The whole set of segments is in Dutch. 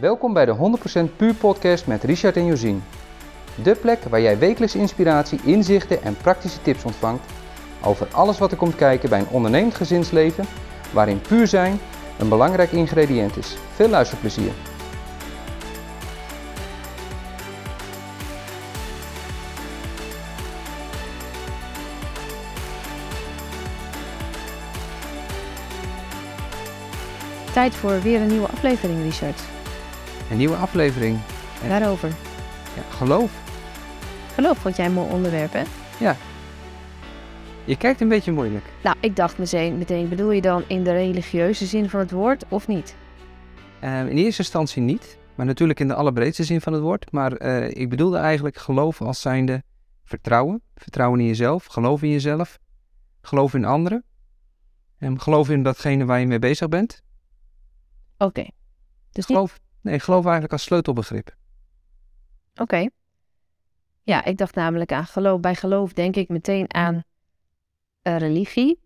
Welkom bij de 100% Puur Podcast met Richard en Josien. De plek waar jij wekelijks inspiratie, inzichten en praktische tips ontvangt over alles wat er komt kijken bij een ondernemend gezinsleven, waarin puur zijn een belangrijk ingrediënt is. Veel luisterplezier. Tijd voor weer een nieuwe aflevering, Richard. Een nieuwe aflevering. Daarover. Ja, geloof. Geloof vond jij een mooi onderwerp, hè? Ja. Je kijkt een beetje moeilijk. Nou, ik dacht meteen, meteen bedoel je dan in de religieuze zin van het woord of niet? Uh, in eerste instantie niet, maar natuurlijk in de allerbreedste zin van het woord. Maar uh, ik bedoelde eigenlijk geloof als zijnde vertrouwen. Vertrouwen in jezelf, geloof in jezelf, geloof in anderen. En geloof in datgene waar je mee bezig bent. Oké. Okay. Dus geloof, nee, geloof eigenlijk als sleutelbegrip. Oké. Ja, ik dacht namelijk aan geloof. Bij geloof denk ik meteen aan religie.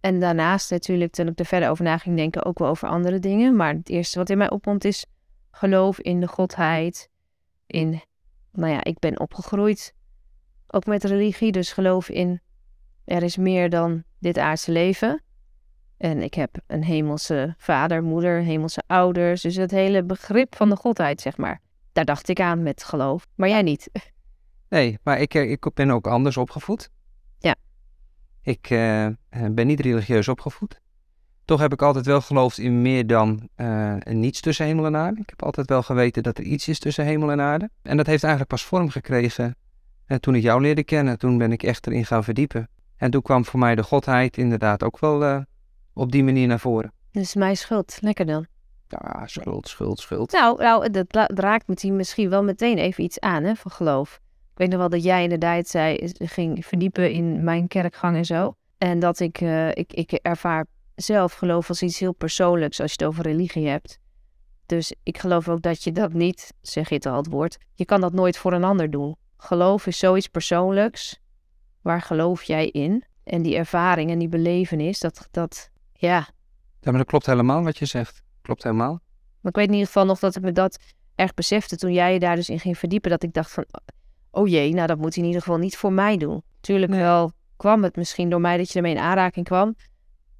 En daarnaast natuurlijk, toen ik er verder over na ging denken, ook wel over andere dingen. Maar het eerste wat in mij opkomt is geloof in de godheid. In, nou ja, ik ben opgegroeid ook met religie. Dus geloof in, er is meer dan dit aardse leven. En ik heb een hemelse vader, moeder, hemelse ouders. Dus het hele begrip van de godheid, zeg maar. Daar dacht ik aan met geloof. Maar jij niet. Nee, maar ik, ik ben ook anders opgevoed. Ja. Ik uh, ben niet religieus opgevoed. Toch heb ik altijd wel geloofd in meer dan uh, niets tussen hemel en aarde. Ik heb altijd wel geweten dat er iets is tussen hemel en aarde. En dat heeft eigenlijk pas vorm gekregen uh, toen ik jou leerde kennen. Toen ben ik echt erin gaan verdiepen. En toen kwam voor mij de godheid inderdaad ook wel op die manier naar voren. Dus mijn schuld. Lekker dan. Ja, schuld, schuld, schuld. Nou, nou dat raakt me misschien wel meteen even iets aan, hè, van geloof. Ik weet nog wel dat jij inderdaad zei, ging verdiepen in mijn kerkgang en zo. En dat ik, uh, ik, ik ervaar zelf geloof als iets heel persoonlijks als je het over religie hebt. Dus ik geloof ook dat je dat niet, zeg je het al het woord, je kan dat nooit voor een ander doen. Geloof is zoiets persoonlijks. Waar geloof jij in? En die ervaring en die belevenis, dat, dat ja. Ja, maar dat klopt helemaal wat je zegt. Klopt helemaal. Maar ik weet in ieder geval nog dat ik me dat echt besefte toen jij je daar dus in ging verdiepen. Dat ik dacht van, oh jee, nou dat moet hij in ieder geval niet voor mij doen. Tuurlijk wel kwam het misschien door mij dat je ermee in aanraking kwam.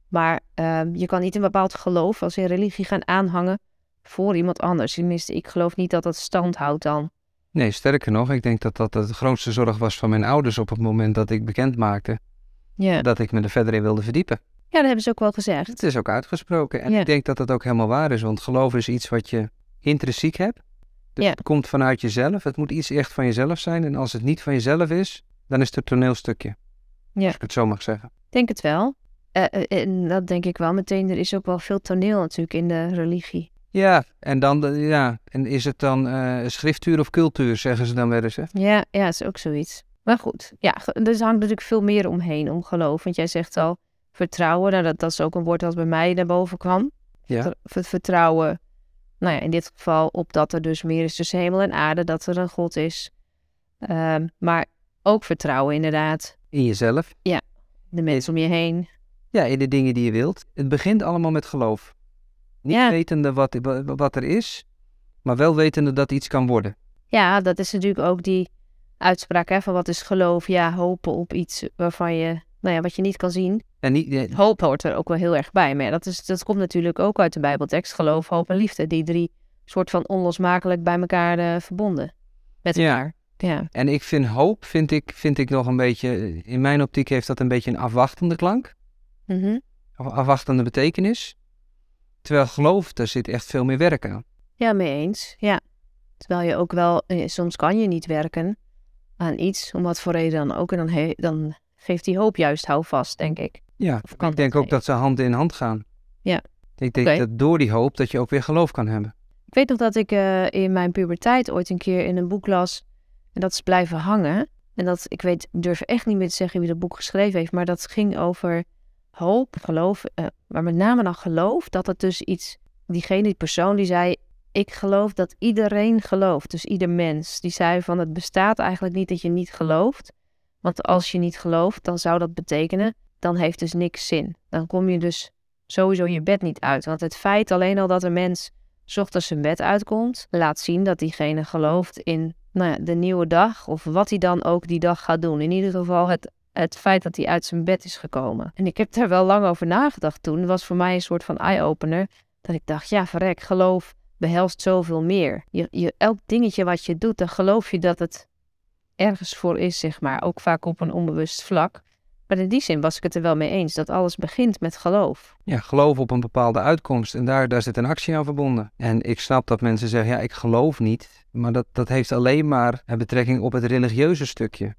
Maar uh, je kan niet een bepaald geloof als in religie gaan aanhangen voor iemand anders. Tenminste, ik geloof niet dat dat stand houdt dan. Nee, sterker nog, ik denk dat dat de grootste zorg was van mijn ouders op het moment dat ik bekend maakte dat ik me er verder in wilde verdiepen. Ja, dat hebben ze ook wel gezegd. Het is ook uitgesproken. En ik denk dat dat ook helemaal waar is. Want geloof is iets wat je intrinsiek hebt. Dus het komt vanuit jezelf. Het moet iets echt van jezelf zijn. En als het niet van jezelf is, dan is het een toneelstukje. Ja. Als ik het zo mag zeggen. Denk het wel. Uh, en dat denk ik wel meteen. Er is ook wel veel toneel natuurlijk in de religie. Ja, en dan ja, en is het dan uh, schriftuur of cultuur, zeggen ze dan wel eens. Hè? Ja, ja, is ook zoiets. Maar goed, ja, er hangt natuurlijk veel meer omheen om geloof. Want jij zegt al, vertrouwen. Nou, dat, dat is ook een woord dat bij mij naar boven kwam. Ja. vertrouwen, nou ja, in dit geval op dat er dus meer is tussen hemel en aarde, dat er een God is. Um, maar ook vertrouwen inderdaad. In jezelf? Ja, de mensen om je heen. Ja, in de dingen die je wilt. Het begint allemaal met geloof. Niet ja. wetende wat, wat er is, maar wel wetende dat iets kan worden. Ja, dat is natuurlijk ook die uitspraak hè, van wat is geloof? Ja, hopen op iets waarvan je nou ja, wat je niet kan zien. En niet, Hoop hoort er ook wel heel erg bij. Maar dat, is, dat komt natuurlijk ook uit de Bijbeltekst. Geloof, hoop en liefde. Die drie soort van onlosmakelijk bij elkaar uh, verbonden. Met elkaar. Ja. En ik vind hoop, vind ik, vind ik nog een beetje... In mijn optiek heeft dat een beetje een afwachtende klank. Mm Afwachtende betekenis. Terwijl geloof, daar zit echt veel meer werk aan. Ja, mee eens. Ja. Terwijl je ook wel... Eh, soms kan je niet werken aan iets, om wat voor reden dan ook. En dan, dan geeft die hoop juist houvast, denk ik. Ja, ik denk ook dat ze hand in hand gaan. Ja. Ik denk dat door die hoop dat je ook weer geloof kan hebben. Ik weet nog dat ik uh, in mijn puberteit ooit een keer in een boek las en dat is blijven hangen. En dat, ik weet, durf echt niet meer te zeggen wie dat boek geschreven heeft, maar dat ging over hoop, geloof, uh, maar met name dan geloof, dat het dus iets, diegene, die persoon die zei, ik geloof dat iedereen gelooft, dus ieder mens. Die zei van, het bestaat eigenlijk niet dat je niet gelooft, want als je niet gelooft, dan zou dat betekenen, dan heeft dus niks zin. Dan kom je dus sowieso je bed niet uit. Want het feit alleen al dat een mens 's ochtends zijn bed uitkomt, laat zien dat diegene gelooft in nou ja, de nieuwe dag of wat hij dan ook die dag gaat doen. In ieder geval het, het feit dat hij uit zijn bed is gekomen. En ik heb daar wel lang over nagedacht toen. Was voor mij een soort van eye-opener. Dat ik dacht, ja verrek, geloof behelst zoveel meer. Je, je, elk dingetje wat je doet, dan geloof je dat het ergens voor is, zeg maar. Ook vaak op een onbewust vlak. Maar in die zin was ik het er wel mee eens dat alles begint met geloof. Ja, geloof op een bepaalde uitkomst en daar, daar zit een actie aan verbonden. En ik snap dat mensen zeggen, ja, ik geloof niet. Maar dat, dat heeft alleen maar betrekking op het religieuze stukje.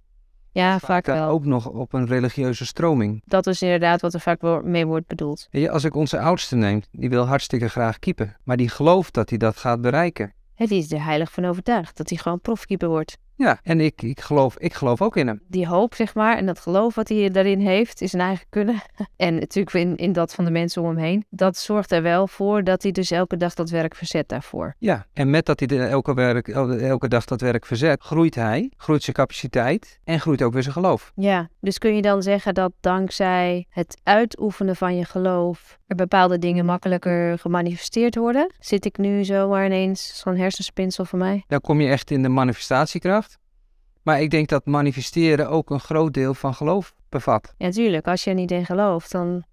Ja, vaak Dan wel. ook nog op een religieuze stroming. Dat is inderdaad wat er vaak mee wordt bedoeld. Als ik onze oudste neem, die wil hartstikke graag keepen. Maar die gelooft dat hij dat gaat bereiken. Die is er heilig van overtuigd dat hij gewoon profkeeper wordt. Ja, en ik, ik, geloof, ik geloof ook in hem. Die hoop, zeg maar, en dat geloof wat hij daarin heeft, is zijn eigen kunnen. En natuurlijk in, in dat van de mensen om hem heen. Dat zorgt er wel voor dat hij dus elke dag dat werk verzet daarvoor. Ja, en met dat hij elke, werk, el- elke dag dat werk verzet, groeit hij, groeit zijn capaciteit en groeit ook weer zijn geloof. Ja, dus kun je dan zeggen dat dankzij het uitoefenen van je geloof er bepaalde dingen makkelijker gemanifesteerd worden? Zit ik nu zomaar ineens zo'n hersenspinsel voor mij? Dan kom je echt in de manifestatiekracht. Maar ik denk dat manifesteren ook een groot deel van geloof bevat. Ja, tuurlijk. Als je er niet in gelooft, dan...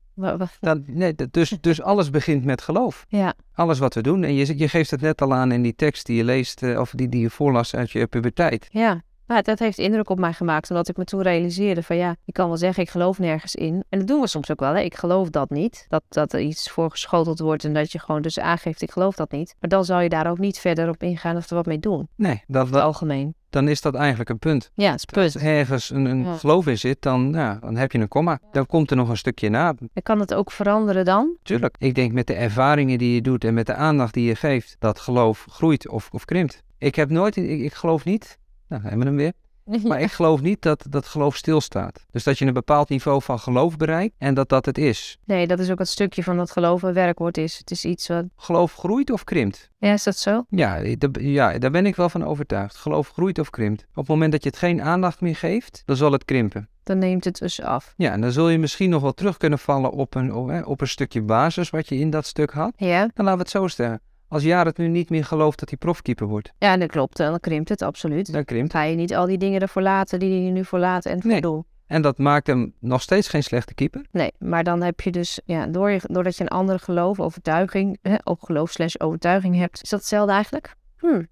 Dan, nee, dus, dus alles begint met geloof. Ja, Alles wat we doen. En je, je geeft het net al aan in die tekst die je leest, eh, of die, die je voorlas uit je puberteit. ja. Maar dat heeft indruk op mij gemaakt, omdat ik me toen realiseerde van ja, je kan wel zeggen ik geloof nergens in. En dat doen we soms ook wel, hè. ik geloof dat niet. Dat, dat er iets voorgeschoteld wordt en dat je gewoon dus aangeeft ik geloof dat niet. Maar dan zou je daar ook niet verder op ingaan of er wat mee doen, Nee, dat, algemeen. dan is dat eigenlijk een punt. Ja, het is Als punt. ergens een, een Ja. geloof in zit, dan, ja, dan heb je een komma. Dan komt er nog een stukje na. En kan het ook veranderen dan? Tuurlijk. Ik denk met de ervaringen die je doet en met de aandacht die je geeft, dat geloof groeit of, of krimpt. Ik heb nooit, ik, ik geloof niet, nou hebben we hem weer, maar ik geloof niet dat dat geloof stilstaat. Dus dat je een bepaald niveau van geloof bereikt en dat dat het is. Nee, dat is ook het stukje van dat geloof een werkwoord is. Het is iets wat... Geloof groeit of krimpt. Ja, is dat zo? Ja, daar- ja, daar ben ik wel van overtuigd. Geloof groeit of krimpt. Op het moment dat je het geen aandacht meer geeft, dan zal het krimpen. Dan neemt het dus af. Ja, en dan zul je misschien nog wel terug kunnen vallen op een, op, hè, op een stukje basis wat je in dat stuk had. Ja? Dan laten we het zo stellen. Als Jaar het nu niet meer gelooft dat hij profkeeper wordt, Ja, dat klopt. Dan krimpt het, absoluut. dan krimpt. Ga je niet al die dingen ervoor laten die je nu voor laten en voor Nee. En dat maakt hem nog steeds geen slechte keeper. Nee, maar dan heb je dus, ja, door je, doordat je een andere geloof, overtuiging, hè, ook geloof slash overtuiging hebt. Is dat hetzelfde eigenlijk? Hm,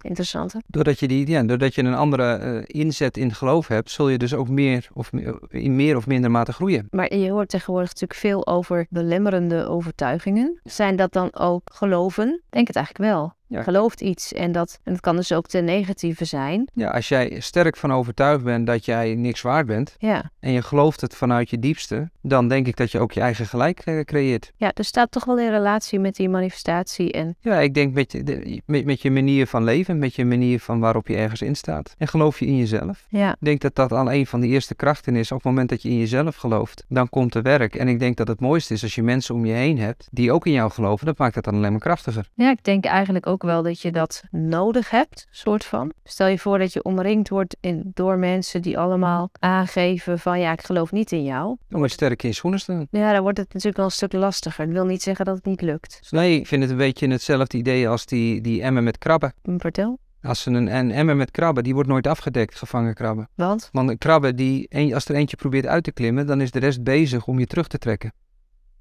interessant. hè? Doordat je, die, ja, doordat je een andere eh, inzet in geloof hebt, zul je dus ook meer of, in meer of minder mate groeien. Maar je hoort tegenwoordig natuurlijk veel over belemmerende overtuigingen. Zijn dat dan ook geloven? Ik denk het eigenlijk wel. Ja. Je gelooft iets en dat, en dat kan dus ook ten negatieve zijn. Ja, als jij sterk van overtuigd bent dat jij niks waard bent Ja. en je gelooft het vanuit je diepste, dan denk ik dat je ook je eigen gelijk eh, creëert. ja, dus staat toch wel in relatie met die manifestatie en Ja, ik denk met je, met, met je manier van leven, met je manier van waarop je ergens in staat. En geloof je in jezelf. ja, Ik denk dat dat al een van de eerste krachten is. Op het moment dat je in jezelf gelooft, dan komt er werk. En ik denk dat het mooiste is als je mensen om je heen hebt die ook in jou geloven. Dat maakt het dan alleen maar krachtiger. Ja, ik denk eigenlijk ook wel dat je dat nodig hebt, soort van. Stel je voor dat je omringd wordt in, door mensen die allemaal aangeven van ja, ik geloof niet in jou. Dan moet je sterk in je schoenen staan. Ja, dan wordt het natuurlijk wel een stuk lastiger. Dat wil niet zeggen dat het niet lukt. Dus nee, ik vind het een beetje hetzelfde idee als die, die emmer met krabben. Hm, Vertel. Als ze een, een emmer met krabben, die wordt nooit afgedekt, gevangen krabben. Want? Want een krabbe, die, als er eentje probeert uit te klimmen, dan is de rest bezig om je terug te trekken.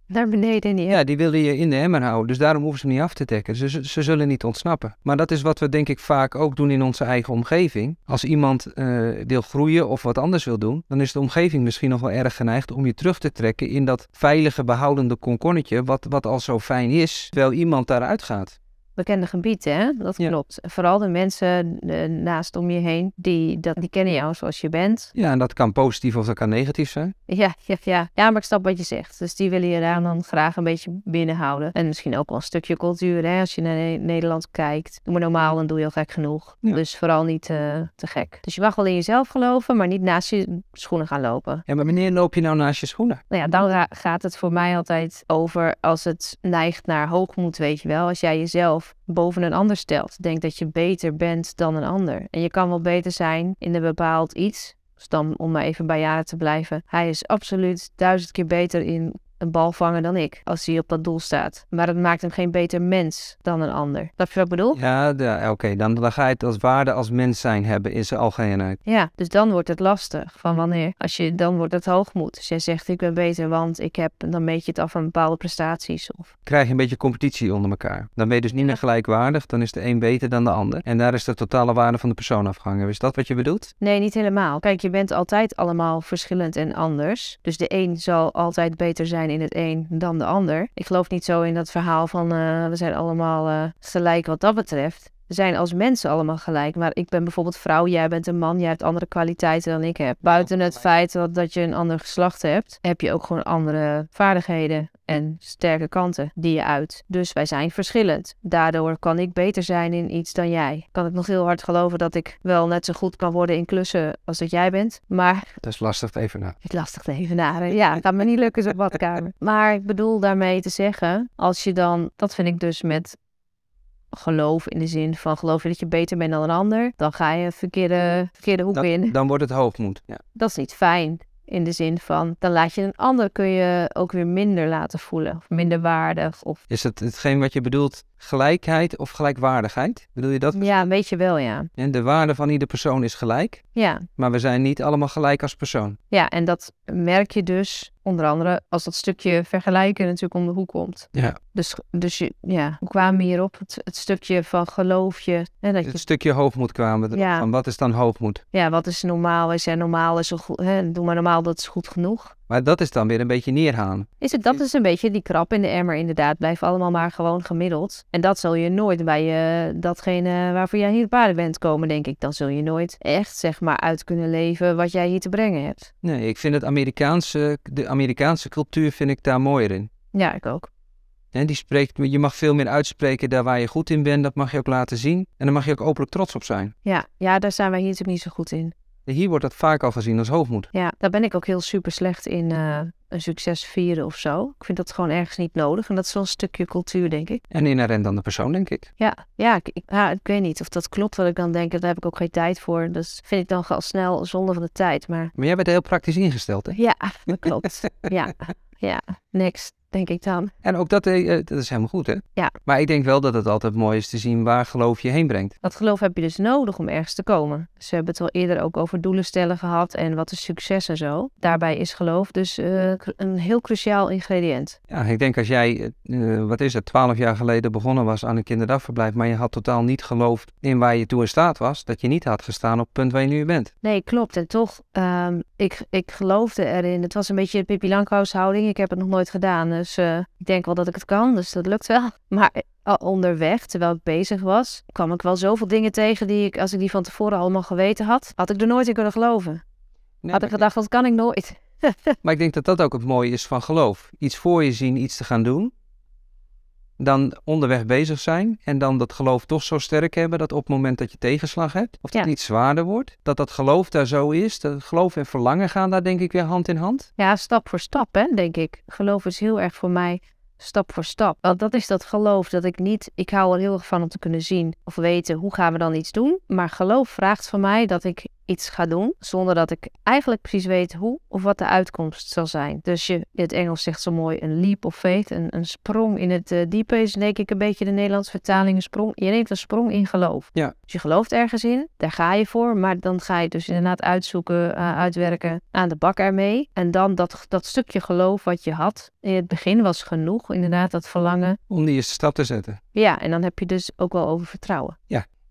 Naar beneden niet. Ja, die willen je in de emmer houden, dus daarom hoeven ze niet af te dekken. Ze, ze, ze zullen niet ontsnappen. Maar dat is wat we denk ik vaak ook doen in onze eigen omgeving. Als iemand eh, wil groeien of wat anders wil doen, dan is de omgeving misschien nog wel erg geneigd om je terug te trekken in dat veilige, behoudende konkonnetje, wat, wat al zo fijn is, terwijl iemand daaruit gaat. Bekende gebieden, hè? Dat klopt. Vooral de mensen eh, naast om je heen, die, dat, die kennen jou zoals je bent. Ja, en dat kan positief of dat kan negatief zijn. Ja, ja, ja. ja, maar ik snap wat je zegt. Dus die willen je daar dan graag een beetje binnenhouden. En misschien ook wel een stukje cultuur, hè? Als je naar Ne- Nederland kijkt. Doe maar normaal, dan doe je al gek genoeg. Ja. Dus vooral niet eh, te gek. Dus je mag wel in jezelf geloven, maar niet naast je schoenen gaan lopen. Ja, maar wanneer loop je nou naast je schoenen? Nou ja, dan gaat het voor mij altijd over als het neigt naar hoogmoed, weet je wel. Als jij jezelf boven een ander stelt. Denk dat je beter bent dan een ander. En je kan wel beter zijn in een bepaald iets. Dus dan om maar even bij jaren te blijven. Hij is absoluut duizend keer beter in een bal vangen dan ik, als hij op dat doel staat. Maar het maakt hem geen beter mens dan een ander. Snap je wat ik bedoel? Ja, de- oké, dan, dan ga je het als waarde als mens zijn hebben in zijn algemeenheid. Ja, dus dan wordt het lastig. Van wanneer? Als je, dan wordt het hoogmoed. Dus jij zegt ik ben beter, want ik heb, dan meet je het af van bepaalde prestaties. Of, Krijg je een beetje competitie onder elkaar. Dan ben je dus niet meer gelijkwaardig, dan is de een beter dan de ander. En daar is de totale waarde van de persoon afgehangen. Is dat wat je bedoelt? nee, niet helemaal. Kijk, je bent altijd allemaal verschillend en anders. Dus de een zal altijd beter zijn in het een dan de ander. Ik geloof niet zo in dat verhaal van eh, we zijn allemaal eh, gelijk wat dat betreft. We zijn als mensen allemaal gelijk, maar ik ben bijvoorbeeld vrouw, jij bent een man, jij hebt andere kwaliteiten dan ik heb. Buiten het feit dat, dat je een ander geslacht hebt, heb je ook gewoon andere vaardigheden en sterke kanten die je uit. Dus wij zijn verschillend. Daardoor kan ik beter zijn in iets dan jij. Kan ik nog heel hard geloven dat ik wel net zo goed kan worden in klussen als dat jij bent, maar Dat is lastig te even na. het lastig te evenaren. Ja, het gaat me niet lukken zo'n badkamer. Maar ik bedoel daarmee te zeggen, als je dan, dat vind ik dus met geloof in de zin van geloof je dat je beter bent dan een ander, dan ga je een verkeerde, verkeerde hoek in. Dan, dan wordt het hoogmoed. Ja. Dat is niet fijn. In de zin van, dan laat je een ander kun je ook weer minder laten voelen. Of minder waardig. Of Is het hetgeen wat je bedoelt gelijkheid of gelijkwaardigheid? Bedoel je dat? ja, weet je wel, ja. En de waarde van ieder persoon is gelijk, Ja, maar we zijn niet allemaal gelijk als persoon. ja, en dat merk je dus onder andere als dat stukje vergelijken natuurlijk om de hoek komt. Ja. Dus, dus je, ja, hoe kwamen we hierop? Het, het stukje van geloof je. Hè, dat je Het stukje hoogmoed kwamen Ja. van. Wat is dan hoogmoed? ja, wat is normaal? Is er normaal? Is er goed, hè, doe maar normaal, dat is goed genoeg. Maar dat is dan weer een beetje neerhalen. Is het, dat is een beetje die krap in de emmer inderdaad. Blijf allemaal maar gewoon gemiddeld. En dat zul je nooit bij eh, datgene waarvoor jij hier op aarde bent komen, denk ik. Dan zul je nooit echt, zeg maar, uit kunnen leven wat jij hier te brengen hebt. Nee, ik vind het Amerikaanse, de Amerikaanse cultuur vind ik daar mooier in. Ja, ik ook. Hè, die spreekt, je mag veel meer uitspreken daar waar je goed in bent. Dat mag je ook laten zien. En daar mag je ook openlijk trots op zijn. Ja, ja, daar zijn wij hier natuurlijk niet zo goed in. Hier wordt dat vaak al gezien als hoogmoed. Ja, daar ben ik ook heel super slecht in eh, een succes vieren of zo. Ik vind dat gewoon ergens niet nodig. En dat is wel een stukje cultuur, denk ik. En inherent aan de persoon, denk ik. Ja, ja, ik, ik, ja, ik weet niet of dat klopt wat ik dan denk. Daar heb ik ook geen tijd voor. Dus vind ik dan al snel zonde van de tijd. Maar Maar jij bent heel praktisch ingesteld, hè? ja, dat klopt. ja, ja, next, denk ik dan. En ook dat, eh, dat is helemaal goed, hè? Ja. Maar ik denk wel dat het altijd mooi is te zien waar geloof je heen brengt. Dat geloof heb je dus nodig om ergens te komen. Dus we hebben het al eerder ook over doelen stellen gehad en wat is succes en zo. Daarbij is geloof dus eh, een heel cruciaal ingrediënt. Ja, ik denk als jij, eh, wat is het, twaalf jaar geleden begonnen was aan een kinderdagverblijf, maar je had totaal niet geloofd in waar je toe in staat was, dat je niet had gestaan op het punt waar je nu bent. Nee, klopt. En toch, ehm, ik, ik geloofde erin. Het was een beetje de Pippi Langkous houding. Ik heb het nog nooit gedaan, dus eh, ik denk wel dat ik het kan. Dus dat lukt wel. Maar eh, onderweg, terwijl ik bezig was, kwam ik wel zoveel dingen tegen die ik, als ik die van tevoren allemaal geweten had, had ik er nooit in kunnen geloven. Nee, Had ik gedacht, dat kan ik nooit. maar ik denk dat dat ook het mooie is van geloof. Iets voor je zien, iets te gaan doen. Dan onderweg bezig zijn en dan dat geloof toch zo sterk hebben dat op het moment dat je tegenslag hebt, of dat Ja. iets zwaarder wordt, dat dat geloof daar zo is. Dat geloof en verlangen gaan daar denk ik weer hand in hand. Ja, stap voor stap, hè, denk ik. Geloof is heel erg voor mij stap voor stap. Want dat is dat geloof dat ik niet... Ik hou er heel erg van om te kunnen zien of weten hoe gaan we dan iets doen. Maar geloof vraagt van mij dat ik iets ga doen zonder dat ik eigenlijk precies weet hoe of wat de uitkomst zal zijn. Dus je, in het Engels zegt zo mooi een leap of faith, een, een sprong in het eh, diepe is denk ik een beetje de Nederlandse vertaling. Een sprong, je neemt een sprong in geloof. Ja. Dus je gelooft ergens in, daar ga je voor, maar dan ga je dus inderdaad uitzoeken, eh, uitwerken, aan de bak ermee. En dan dat, dat stukje geloof wat je had in het begin was genoeg, inderdaad dat verlangen. Om die eerste stap te zetten. Ja, en dan heb je dus ook wel over vertrouwen.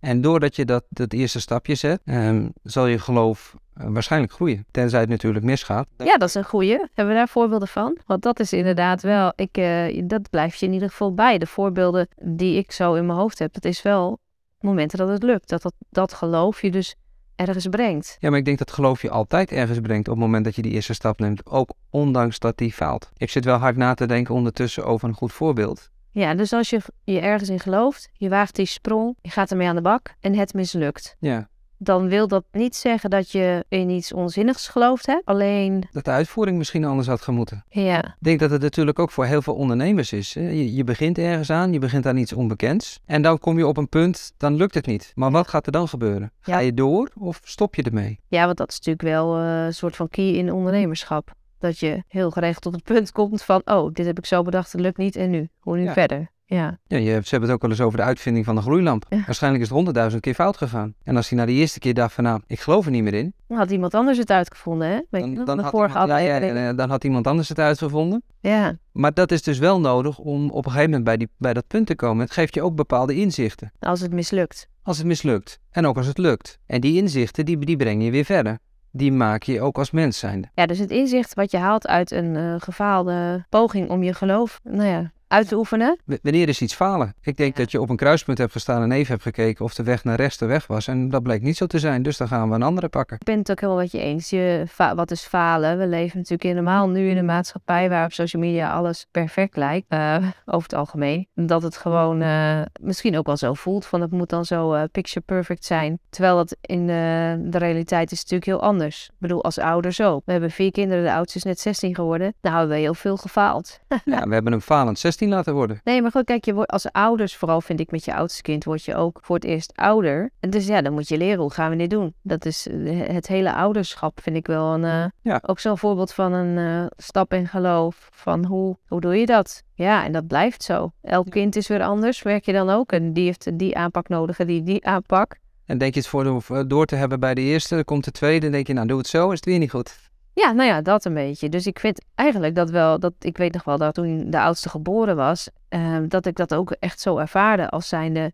En doordat je dat, dat eerste stapje zet, ehm, zal je geloof eh, waarschijnlijk groeien. Tenzij het natuurlijk misgaat. Ja, dat is een goeie. Hebben we daar voorbeelden van? Want dat is inderdaad wel, ik, eh, dat blijft je in ieder geval bij. De voorbeelden die ik zo in mijn hoofd heb, dat is wel momenten dat het lukt. Dat dat, dat geloof je dus ergens brengt. Ja, maar ik denk dat geloof je altijd ergens brengt op het moment dat je die eerste stap neemt. Ook ondanks dat die faalt. Ik zit wel hard na te denken ondertussen over een goed voorbeeld. Ja, dus als je je ergens in gelooft, je waagt die sprong, je gaat ermee aan de bak en het mislukt. Ja, Dan wil dat niet zeggen dat je in iets onzinnigs geloofd hebt. Alleen, dat de uitvoering misschien anders had gemoeten. ja, Ik denk dat het natuurlijk ook voor heel veel ondernemers is. Je, je begint ergens aan, je begint aan iets onbekends. En dan kom je op een punt, dan lukt het niet. Maar wat gaat er dan gebeuren? Ga Ja. je door of stop je ermee? ja want dat is natuurlijk wel eh, een soort van key in ondernemerschap. Dat je heel geregeld tot het punt komt van, oh, dit heb ik zo bedacht, het lukt niet en nu? Hoe nu Ja. verder? Ja. Ja, je, ze hebben het ook wel eens over de uitvinding van de gloeilamp. Ja. Waarschijnlijk is het honderdduizend keer fout gegaan. En als hij na de eerste keer dacht van nou, ik geloof er niet meer in. Dan had iemand anders het uitgevonden, hè? Weet Dan, dan, de had, vorige iemand, ja, dan had iemand anders het uitgevonden. ja. Maar dat is dus wel nodig om op een gegeven moment bij, die, bij dat punt te komen. Het geeft je ook bepaalde inzichten. als het mislukt. Als het mislukt. En ook als het lukt. En die inzichten, die, die breng je weer verder. Die maak je ook als mens zijnde. Ja, dus het inzicht wat je haalt uit een eh, gefaalde poging om je geloof, nou ja, uit te oefenen. W- Wanneer is iets falen? Ik denk Ja. dat je op een kruispunt hebt gestaan en even hebt gekeken of de weg naar rechts de weg was. En dat bleek niet zo te zijn, dus dan gaan we een andere pakken. Ik ben het ook helemaal met je eens. Je, wat is falen? We leven natuurlijk helemaal nu in een maatschappij waar op social media alles perfect lijkt. eh, over het algemeen. Dat het gewoon eh, misschien ook wel zo voelt. Van het moet dan zo eh, picture perfect zijn. Terwijl dat in de realiteit is natuurlijk heel anders. Ik bedoel, als ouders ook. We hebben vier kinderen, de oudste is net 16 geworden. Nou hebben we heel veel gefaald. Ja, we hebben hem falend 16 laten worden. Nee, maar goed, kijk, je wordt als ouders, vooral vind ik met je oudste kind, word je ook voor het eerst ouder. En dus ja, dan moet je leren hoe gaan we dit doen. Dat is eh, het hele ouderschap, vind ik wel een, eh, Ja. ook zo'n voorbeeld van een eh, stap in geloof. Van hoe, hoe doe je dat? Ja, en dat blijft zo. Elk kind is weer anders. Werk je dan ook? En die heeft die aanpak nodig en die die aanpak. En denk je het voor door te hebben bij de eerste, dan komt de tweede, dan denk je nou doe het zo, is het weer niet goed. Ja, nou ja, dat een beetje. Dus ik vind eigenlijk dat wel, dat ik weet nog wel dat toen de oudste geboren was, eh, dat ik dat ook echt zo ervaarde als zijnde.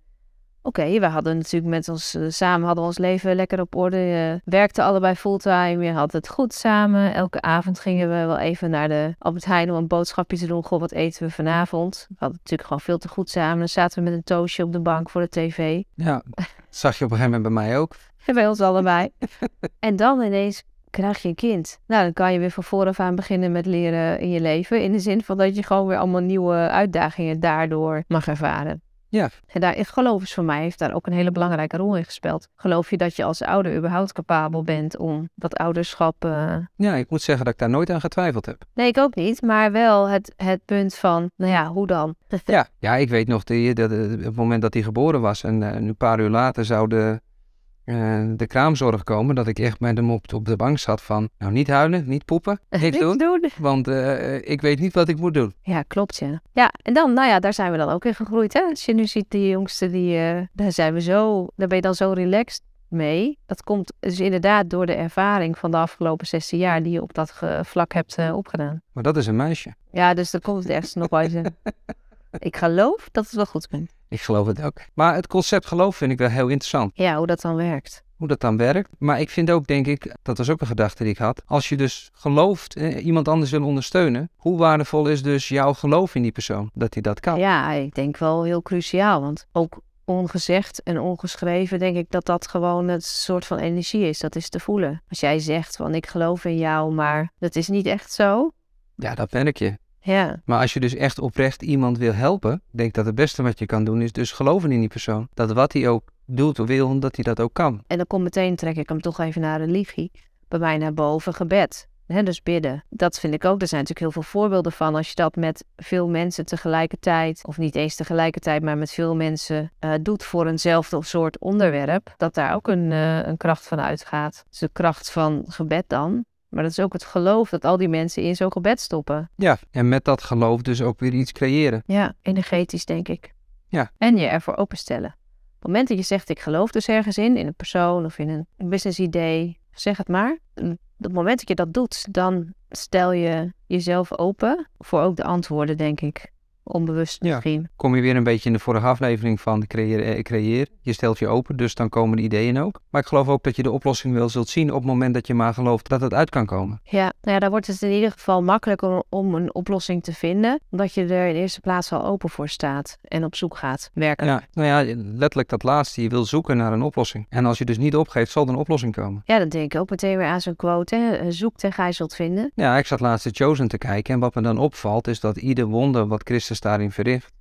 Oké, we hadden natuurlijk met ons eh, samen hadden we ons leven lekker op orde. Je werkte allebei fulltime. Je had het goed samen. Elke avond gingen we wel even naar de Albert Heijn om een boodschapje te doen. Goh, wat eten we vanavond? We hadden natuurlijk gewoon veel te goed samen. Dan zaten we met een toastje op de bank voor de tv. Ja, zag je op een gegeven moment bij mij ook. En bij ons allebei. en dan ineens krijg je een kind. Nou, dan kan je weer van vooraf aan beginnen met leren in je leven. In de zin van dat je gewoon weer allemaal nieuwe uitdagingen daardoor mag ervaren. Ja. En daar, geloof is voor mij heeft daar ook een hele belangrijke rol in gespeeld. Geloof je dat je als ouder überhaupt capabel bent om dat ouderschap... eh, Ja, ik moet zeggen dat ik daar nooit aan getwijfeld heb. Nee, ik ook niet. Maar wel het, het punt van, nou ja, hoe dan? Ja, ja ik weet nog, die, dat, eh, op het moment dat hij geboren was en eh, nu een paar uur later zou de, eh, de kraamzorg komen, dat ik echt met hem op, op de bank zat van, nou niet huilen, niet poepen, niks doen, doen. want eh, ik weet niet wat ik moet doen. Ja, klopt ja. Ja, en dan, nou ja, daar zijn we dan ook in gegroeid. Hè? Als je nu ziet die jongste, die, eh, daar zijn we zo, daar ben je dan zo relaxed mee. Dat komt dus inderdaad door de ervaring van de afgelopen 16 jaar die je op dat vlak hebt eh, opgedaan. Maar dat is een meisje. Ja, dus dan komt het ergens nog wel eens. in. Ik geloof dat het wel goed komt. Ik geloof het ook. Maar het concept geloof vind ik wel heel interessant. Ja, hoe dat dan werkt. Hoe dat dan werkt. Maar ik vind ook, denk ik, dat was ook een gedachte die ik had. Als je dus gelooft, eh, iemand anders wil ondersteunen. Hoe waardevol is dus jouw geloof in die persoon? Dat hij dat kan. Ja, ik denk wel heel cruciaal. Want ook ongezegd en ongeschreven denk ik dat dat gewoon het soort van energie is. Dat is te voelen. Als jij zegt van ik geloof in jou, maar dat is niet echt zo. ja, dat merk je. Ja, Maar als je dus echt oprecht iemand wil helpen, ik denk dat het beste wat je kan doen is dus geloven in die persoon. Dat wat hij ook doet of wil, dat hij dat ook kan. en dan komt meteen, trek ik hem toch even naar religie. Bij mij naar boven gebed. Hè, dus bidden. Dat vind ik ook. Er zijn natuurlijk heel veel voorbeelden van. Als je dat met veel mensen tegelijkertijd, of niet eens tegelijkertijd, maar met veel mensen eh, doet voor eenzelfde soort onderwerp, dat daar ook een, eh, een kracht van uitgaat. Dus de kracht van gebed dan. Maar dat is ook het geloof dat al die mensen in zo'n gebed stoppen. Ja, en met dat geloof dus ook weer iets creëren. Ja, energetisch denk ik. Ja. En je ervoor openstellen. Op het moment dat je zegt ik geloof dus ergens in, in een persoon of in een business idee, zeg het maar. Op het moment dat je dat doet, dan stel je jezelf open voor ook de antwoorden, denk ik. Onbewust Ja. misschien. Kom je weer een beetje in de vorige aflevering van creëer, eh, creëer. Je stelt je open, dus dan komen de ideeën ook. Maar ik geloof ook dat je de oplossing wel zult zien op het moment dat je maar gelooft dat het uit kan komen. Ja, nou ja, daar wordt het in ieder geval makkelijker om een oplossing te vinden, omdat je er in eerste plaats al open voor staat en op zoek gaat werken. Ja, nou ja, letterlijk dat laatste. Je wil zoeken naar een oplossing. En als je dus niet opgeeft, zal er een oplossing komen. Ja, dan denk ik ook meteen weer aan zo'n quote, hè? zoek en gij zult vinden. Ja, ik zat laatst de Chosen te kijken en wat me dan opvalt is dat ieder wonder wat Christus daarin verricht,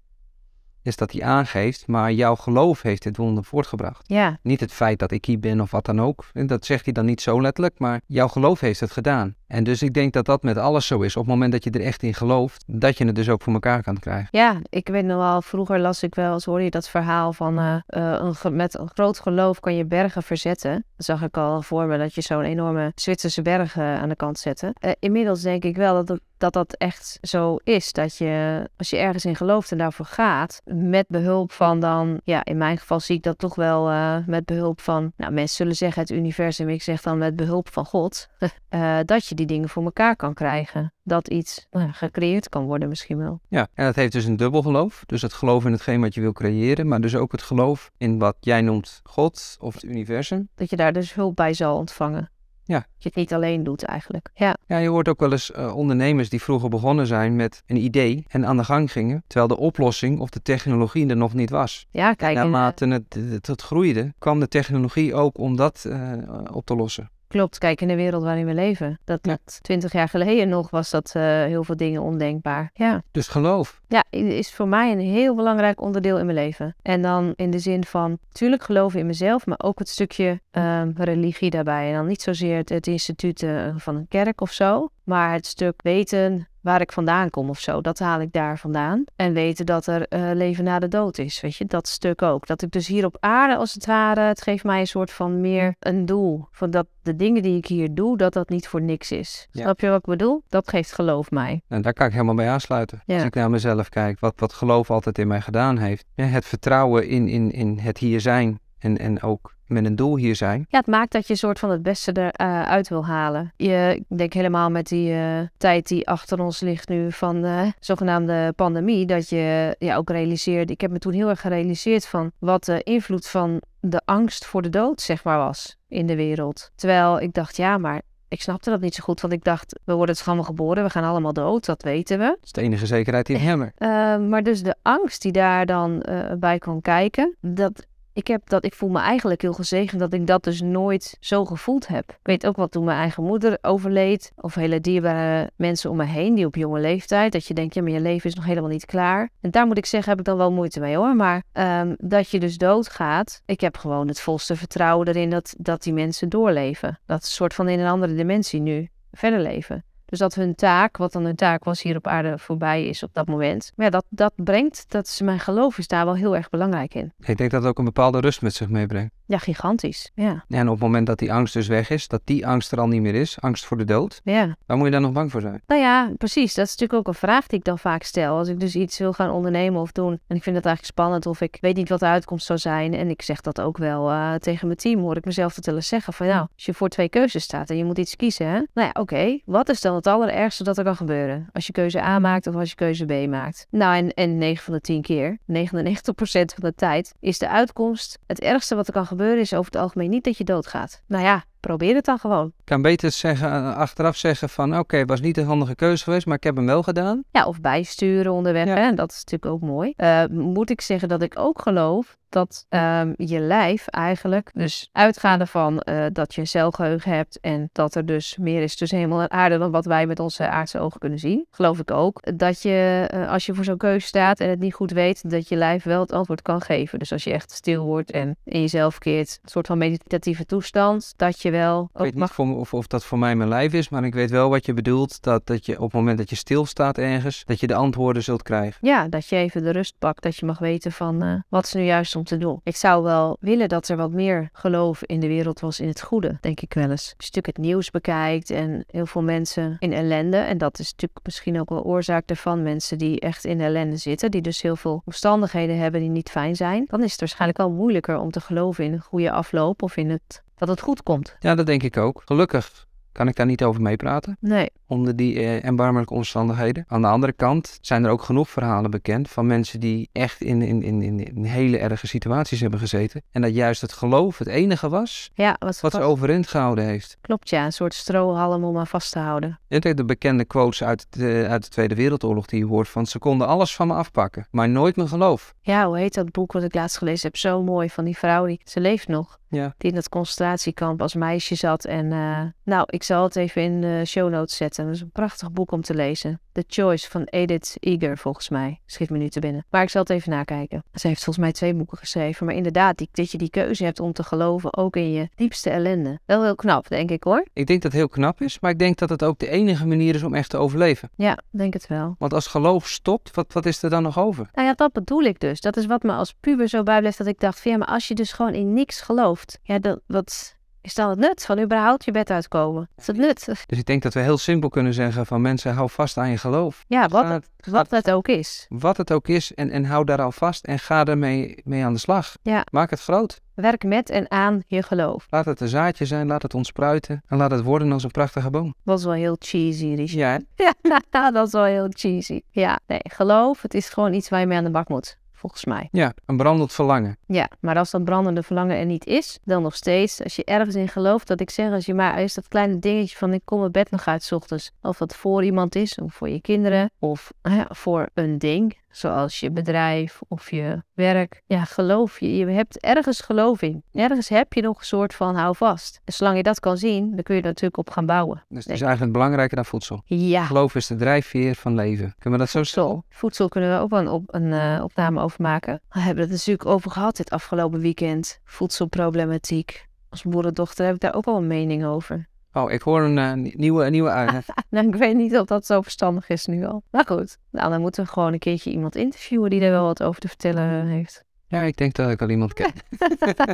is dat hij aangeeft, maar jouw geloof heeft dit wonder voortgebracht. Ja, Niet het feit dat ik hier ben of wat dan ook. En dat zegt hij dan niet zo letterlijk, maar jouw geloof heeft het gedaan. En dus ik denk dat dat met alles zo is. Op het moment dat je er echt in gelooft, dat je het dus ook voor elkaar kan krijgen. ja, ik weet nog wel, vroeger las ik wel eens, hoorde je dat verhaal van eh, eh, met een groot geloof kan je bergen verzetten. Dat zag ik al voor me, dat je zo'n enorme Zwitserse berg aan de kant zette. Eh, inmiddels denk ik wel dat, dat dat echt zo is. Dat je, als je ergens in gelooft en daarvoor gaat, met behulp van dan, ja, in mijn geval zie ik dat toch wel met behulp van, nou, mensen zullen zeggen het universum, ik zeg dan met behulp van God, dat je die dingen voor elkaar kan krijgen. Dat iets nou gecreëerd kan worden misschien wel. Ja, en dat heeft dus een dubbel geloof. Dus het geloof in hetgeen wat je wil creëren, maar dus ook het geloof in wat jij noemt God of het universum. Dat je daar dus hulp bij zal ontvangen. Ja. Dat je het niet alleen doet eigenlijk. Ja, Ja, je hoort ook wel eens eh, ondernemers die vroeger begonnen zijn met een idee en aan de gang gingen, terwijl de oplossing of de technologie er nog niet was. ja kijk, en, eh, Naarmate het, het, het groeide, kwam de technologie ook om dat eh, op te lossen. Klopt. Kijk in de wereld waarin we leven. Dat Ja. twintig jaar geleden nog was dat eh, heel veel dingen ondenkbaar. Ja. Dus geloof. Ja, is voor mij een heel belangrijk onderdeel in mijn leven. En dan in de zin van, natuurlijk geloven in mezelf, maar ook het stukje ehm, religie daarbij. En dan niet zozeer het, het instituut eh, van een kerk of zo, maar het stuk weten waar ik vandaan kom of zo. Dat haal ik daar vandaan. En weten dat er eh, leven na de dood is, weet je, dat stuk ook. Dat ik dus hier op aarde, als het ware, het geeft mij een soort van meer een doel. Van dat de dingen die ik hier doe, dat dat niet voor niks is. Ja. Snap je wat ik bedoel? Dat geeft geloof mij. En daar kan ik helemaal bij aansluiten. Ja. Als ik naar mezelf kijk, wat, wat geloof altijd in mij gedaan heeft. Ja, het vertrouwen in, in, in het hier zijn en, en ook met een doel hier zijn. Ja, het maakt dat je een soort van het beste eruit uit wil halen. Je, ik denk helemaal met die eh, tijd die achter ons ligt nu van de zogenaamde pandemie, dat je ja, ook realiseert. Ik heb me toen heel erg gerealiseerd van wat de invloed van de angst voor de dood, zeg maar, was in de wereld. Terwijl ik dacht, ja, maar ik snapte dat niet zo goed, want ik dacht, we worden het allemaal geboren, we gaan allemaal dood, dat weten we. Dat is de enige zekerheid we hebben. Uh, maar dus de angst die daar dan uh, bij kan kijken, dat ik heb dat, ik voel me eigenlijk heel gezegend dat ik dat dus nooit zo gevoeld heb. Ik weet ook wel toen mijn eigen moeder overleed, of hele dierbare mensen om me heen, die op jonge leeftijd, dat je denkt, ja, maar je leven is nog helemaal niet klaar. En daar moet ik zeggen, heb ik dan wel moeite mee hoor. Maar um, dat je dus doodgaat, ik heb gewoon het volste vertrouwen erin dat, dat die mensen doorleven. Dat soort van in een andere dimensie nu verder leven. Dus dat hun taak, wat dan hun taak was hier op aarde voorbij is op dat moment. Maar ja, dat, dat brengt, dat is, mijn geloof is daar wel heel erg belangrijk in. Ik denk dat het ook een bepaalde rust met zich meebrengt. Ja, gigantisch. Ja. En op het moment dat die angst dus weg is, dat die angst er al niet meer is, angst voor de dood, ja. waar moet je dan nog bang voor zijn? Nou ja, precies. Dat is natuurlijk ook een vraag die ik dan vaak stel. Als ik dus iets wil gaan ondernemen of doen en ik vind het eigenlijk spannend of ik weet niet wat de uitkomst zou zijn. En ik zeg dat ook wel uh, tegen mijn team, hoor ik mezelf dat willen zeggen. Van nou, als je voor twee keuzes staat en je moet iets kiezen, hè? Nou ja, oké. Okay. Wat is dan het allerergste dat er kan gebeuren? Als je keuze A maakt of als je keuze B maakt? Nou, en, en 9 van de 10 keer, 99% van de tijd, is de uitkomst het ergste wat er kan gebeuren is over het algemeen niet dat je doodgaat. Nou ja, probeer het dan gewoon. Ik kan beter zeggen, achteraf zeggen van oké, okay, het was niet een handige keuze geweest, maar ik heb hem wel gedaan. Ja, of bijsturen onderweg, ja. hè? dat is natuurlijk ook mooi. Uh, moet ik zeggen dat ik ook geloof dat um, je lijf eigenlijk, dus uitgaande van uh, dat je een celgeheugen hebt en dat er dus meer is tussen hemel en aarde dan wat wij met onze aardse ogen kunnen zien, geloof ik ook dat je, uh, als je voor zo'n keuze staat en het niet goed weet, dat je lijf wel het antwoord kan geven. Dus als je echt stil wordt en in jezelf keert, een soort van meditatieve toestand, dat je wel. Ik weet niet of, of dat voor mij mijn lijf is, maar ik weet wel wat je bedoelt, dat, dat je op het moment dat je stilstaat ergens, dat je de antwoorden zult krijgen. Ja, dat je even de rust pakt, dat je mag weten van uh, wat is nu juist te doen. Ik zou wel willen dat er wat meer geloof in de wereld was in het goede, denk ik wel eens. Als je natuurlijk het nieuws bekijkt en heel veel mensen in ellende, en dat is natuurlijk misschien ook wel oorzaak daarvan, mensen die echt in ellende zitten, die dus heel veel omstandigheden hebben die niet fijn zijn, dan is het waarschijnlijk al moeilijker om te geloven in een goede afloop of in het, dat het goed komt. Ja, dat denk ik ook. Gelukkig kan ik daar niet over meepraten. Nee. Onder die eh, erbarmelijke omstandigheden. Aan de andere kant zijn er ook genoeg verhalen bekend van mensen die echt in, in, in, in hele erge situaties hebben gezeten. En dat juist het geloof het enige was ja, wat, wat ze overeind gehouden heeft. Klopt, ja. Een soort strohalm om aan vast te houden. Hebt de bekende quotes uit de, uit de Tweede Wereldoorlog die je hoort van ze konden alles van me afpakken, maar nooit mijn geloof. Ja, hoe heet dat boek wat ik laatst gelezen heb? Zo mooi van die vrouw, die, ze leeft nog. Ja. Die in dat concentratiekamp als meisje zat. En uh, nou, ik zal het even in de show notes zetten. Dat is een prachtig boek om te lezen. The Choice van Edith Eger, volgens mij. Schiet me nu te binnen. Maar ik zal het even nakijken. Ze heeft volgens mij twee boeken geschreven. Maar inderdaad, die, dat je die keuze hebt om te geloven, ook in je diepste ellende. Wel heel knap, denk ik hoor. Ik denk dat het heel knap is, maar ik denk dat het ook de enige manier is om echt te overleven. Ja, denk het wel. Want als geloof stopt, wat, wat is er dan nog over? Nou ja, dat bedoel ik dus. Dat is wat me als puber zo bijblijft dat ik dacht van ja, maar als je dus gewoon in niks gelooft, ja, dat, wat is dan het nut van überhaupt je bed uitkomen? Is het nut? Dus ik denk dat we heel simpel kunnen zeggen van mensen, hou vast aan je geloof. Ja, wat, Ga- het, wat het ook is. Wat het ook is en, en hou daar al vast en ga ermee mee aan de slag. Ja. Maak het groot. Werk met en aan je geloof. Laat het een zaadje zijn, laat het ontspruiten en laat het worden als een prachtige boom. Dat is wel heel cheesy, Richard. Ja, Ja, dat is wel heel cheesy. Ja, nee, geloof, het is gewoon iets waar je mee aan de bak moet, volgens mij. ja, een brandend verlangen. Ja, maar als dat brandende verlangen er niet is, dan nog steeds, als je ergens in gelooft, dat ik zeg, als je maar is dat kleine dingetje van ik kom mijn bed nog uit 's ochtends. Of dat voor iemand is, of voor je kinderen, of ja, voor een ding, zoals je bedrijf of je werk. Ja, geloof je, je hebt ergens geloof in. Ergens heb je nog een soort van hou vast. En zolang je dat kan zien, dan kun je er natuurlijk op gaan bouwen. Dus het is eigenlijk belangrijker dan voedsel. Ja, Geloof is de drijfveer van leven. Kunnen we dat zo zeggen? voedsel. Kunnen we ook wel een, op, een eh, opname over maken. We hebben het natuurlijk over gehad dit afgelopen weekend. Voedselproblematiek. Als moederdochter heb ik daar ook wel een mening over. Oh, ik hoor een eh, nie- nieuwe, een nieuwe uit. Nou, ik weet niet of dat zo verstandig is nu al. Maar goed, nou, dan moeten we gewoon een keertje iemand interviewen die er wel wat over te vertellen heeft. Ja, ik denk dat ik al iemand ken.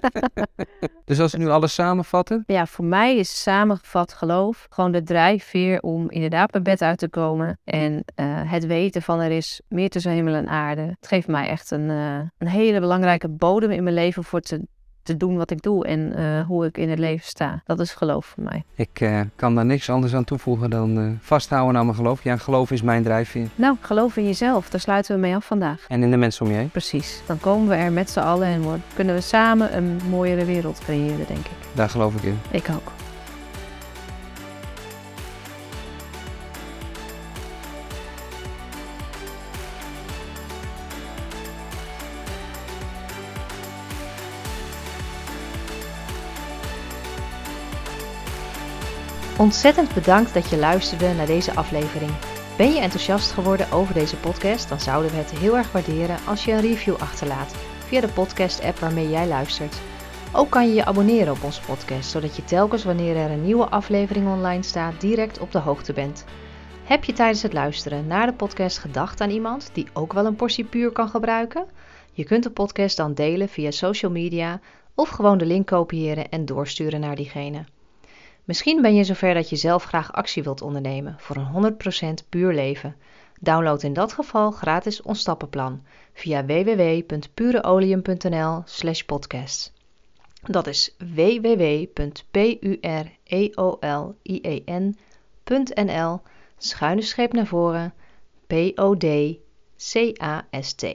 dus als we nu alles samenvatten. Ja, voor mij is samengevat geloof gewoon de drijfveer om inderdaad mijn bed uit te komen. En eh, het weten van er is meer tussen hemel en aarde. Het geeft mij echt een, eh, een hele belangrijke bodem in mijn leven voor te, te doen wat ik doe en eh, hoe ik in het leven sta. Dat is geloof voor mij. Ik eh, kan daar niks anders aan toevoegen dan eh, vasthouden aan mijn geloof. Ja, geloof is mijn drijfveer. Nou, geloof in jezelf. Daar sluiten we mee af vandaag. En in de mensen om je heen. Precies. Dan komen we er met z'n allen en worden- kunnen we samen een mooiere wereld creëren, denk ik. Daar geloof ik in. Ik ook. Ontzettend bedankt dat je luisterde naar deze aflevering. Ben je enthousiast geworden over deze podcast? Dan zouden we het heel erg waarderen als je een review achterlaat via de podcast-app waarmee jij luistert. Ook kan je je abonneren op onze podcast, zodat je telkens wanneer er een nieuwe aflevering online staat direct op de hoogte bent. Heb je tijdens het luisteren naar de podcast gedacht aan iemand die ook wel een portie puur kan gebruiken? Je kunt de podcast dan delen via social media of gewoon de link kopiëren en doorsturen naar diegene. Misschien ben je zover dat je zelf graag actie wilt ondernemen voor een 100% puur leven. Download in dat geval gratis ons stappenplan via www.pureolium.nl/podcast. Dat is www.pureoliën.nl schuine streep naar voren P O D C A S T.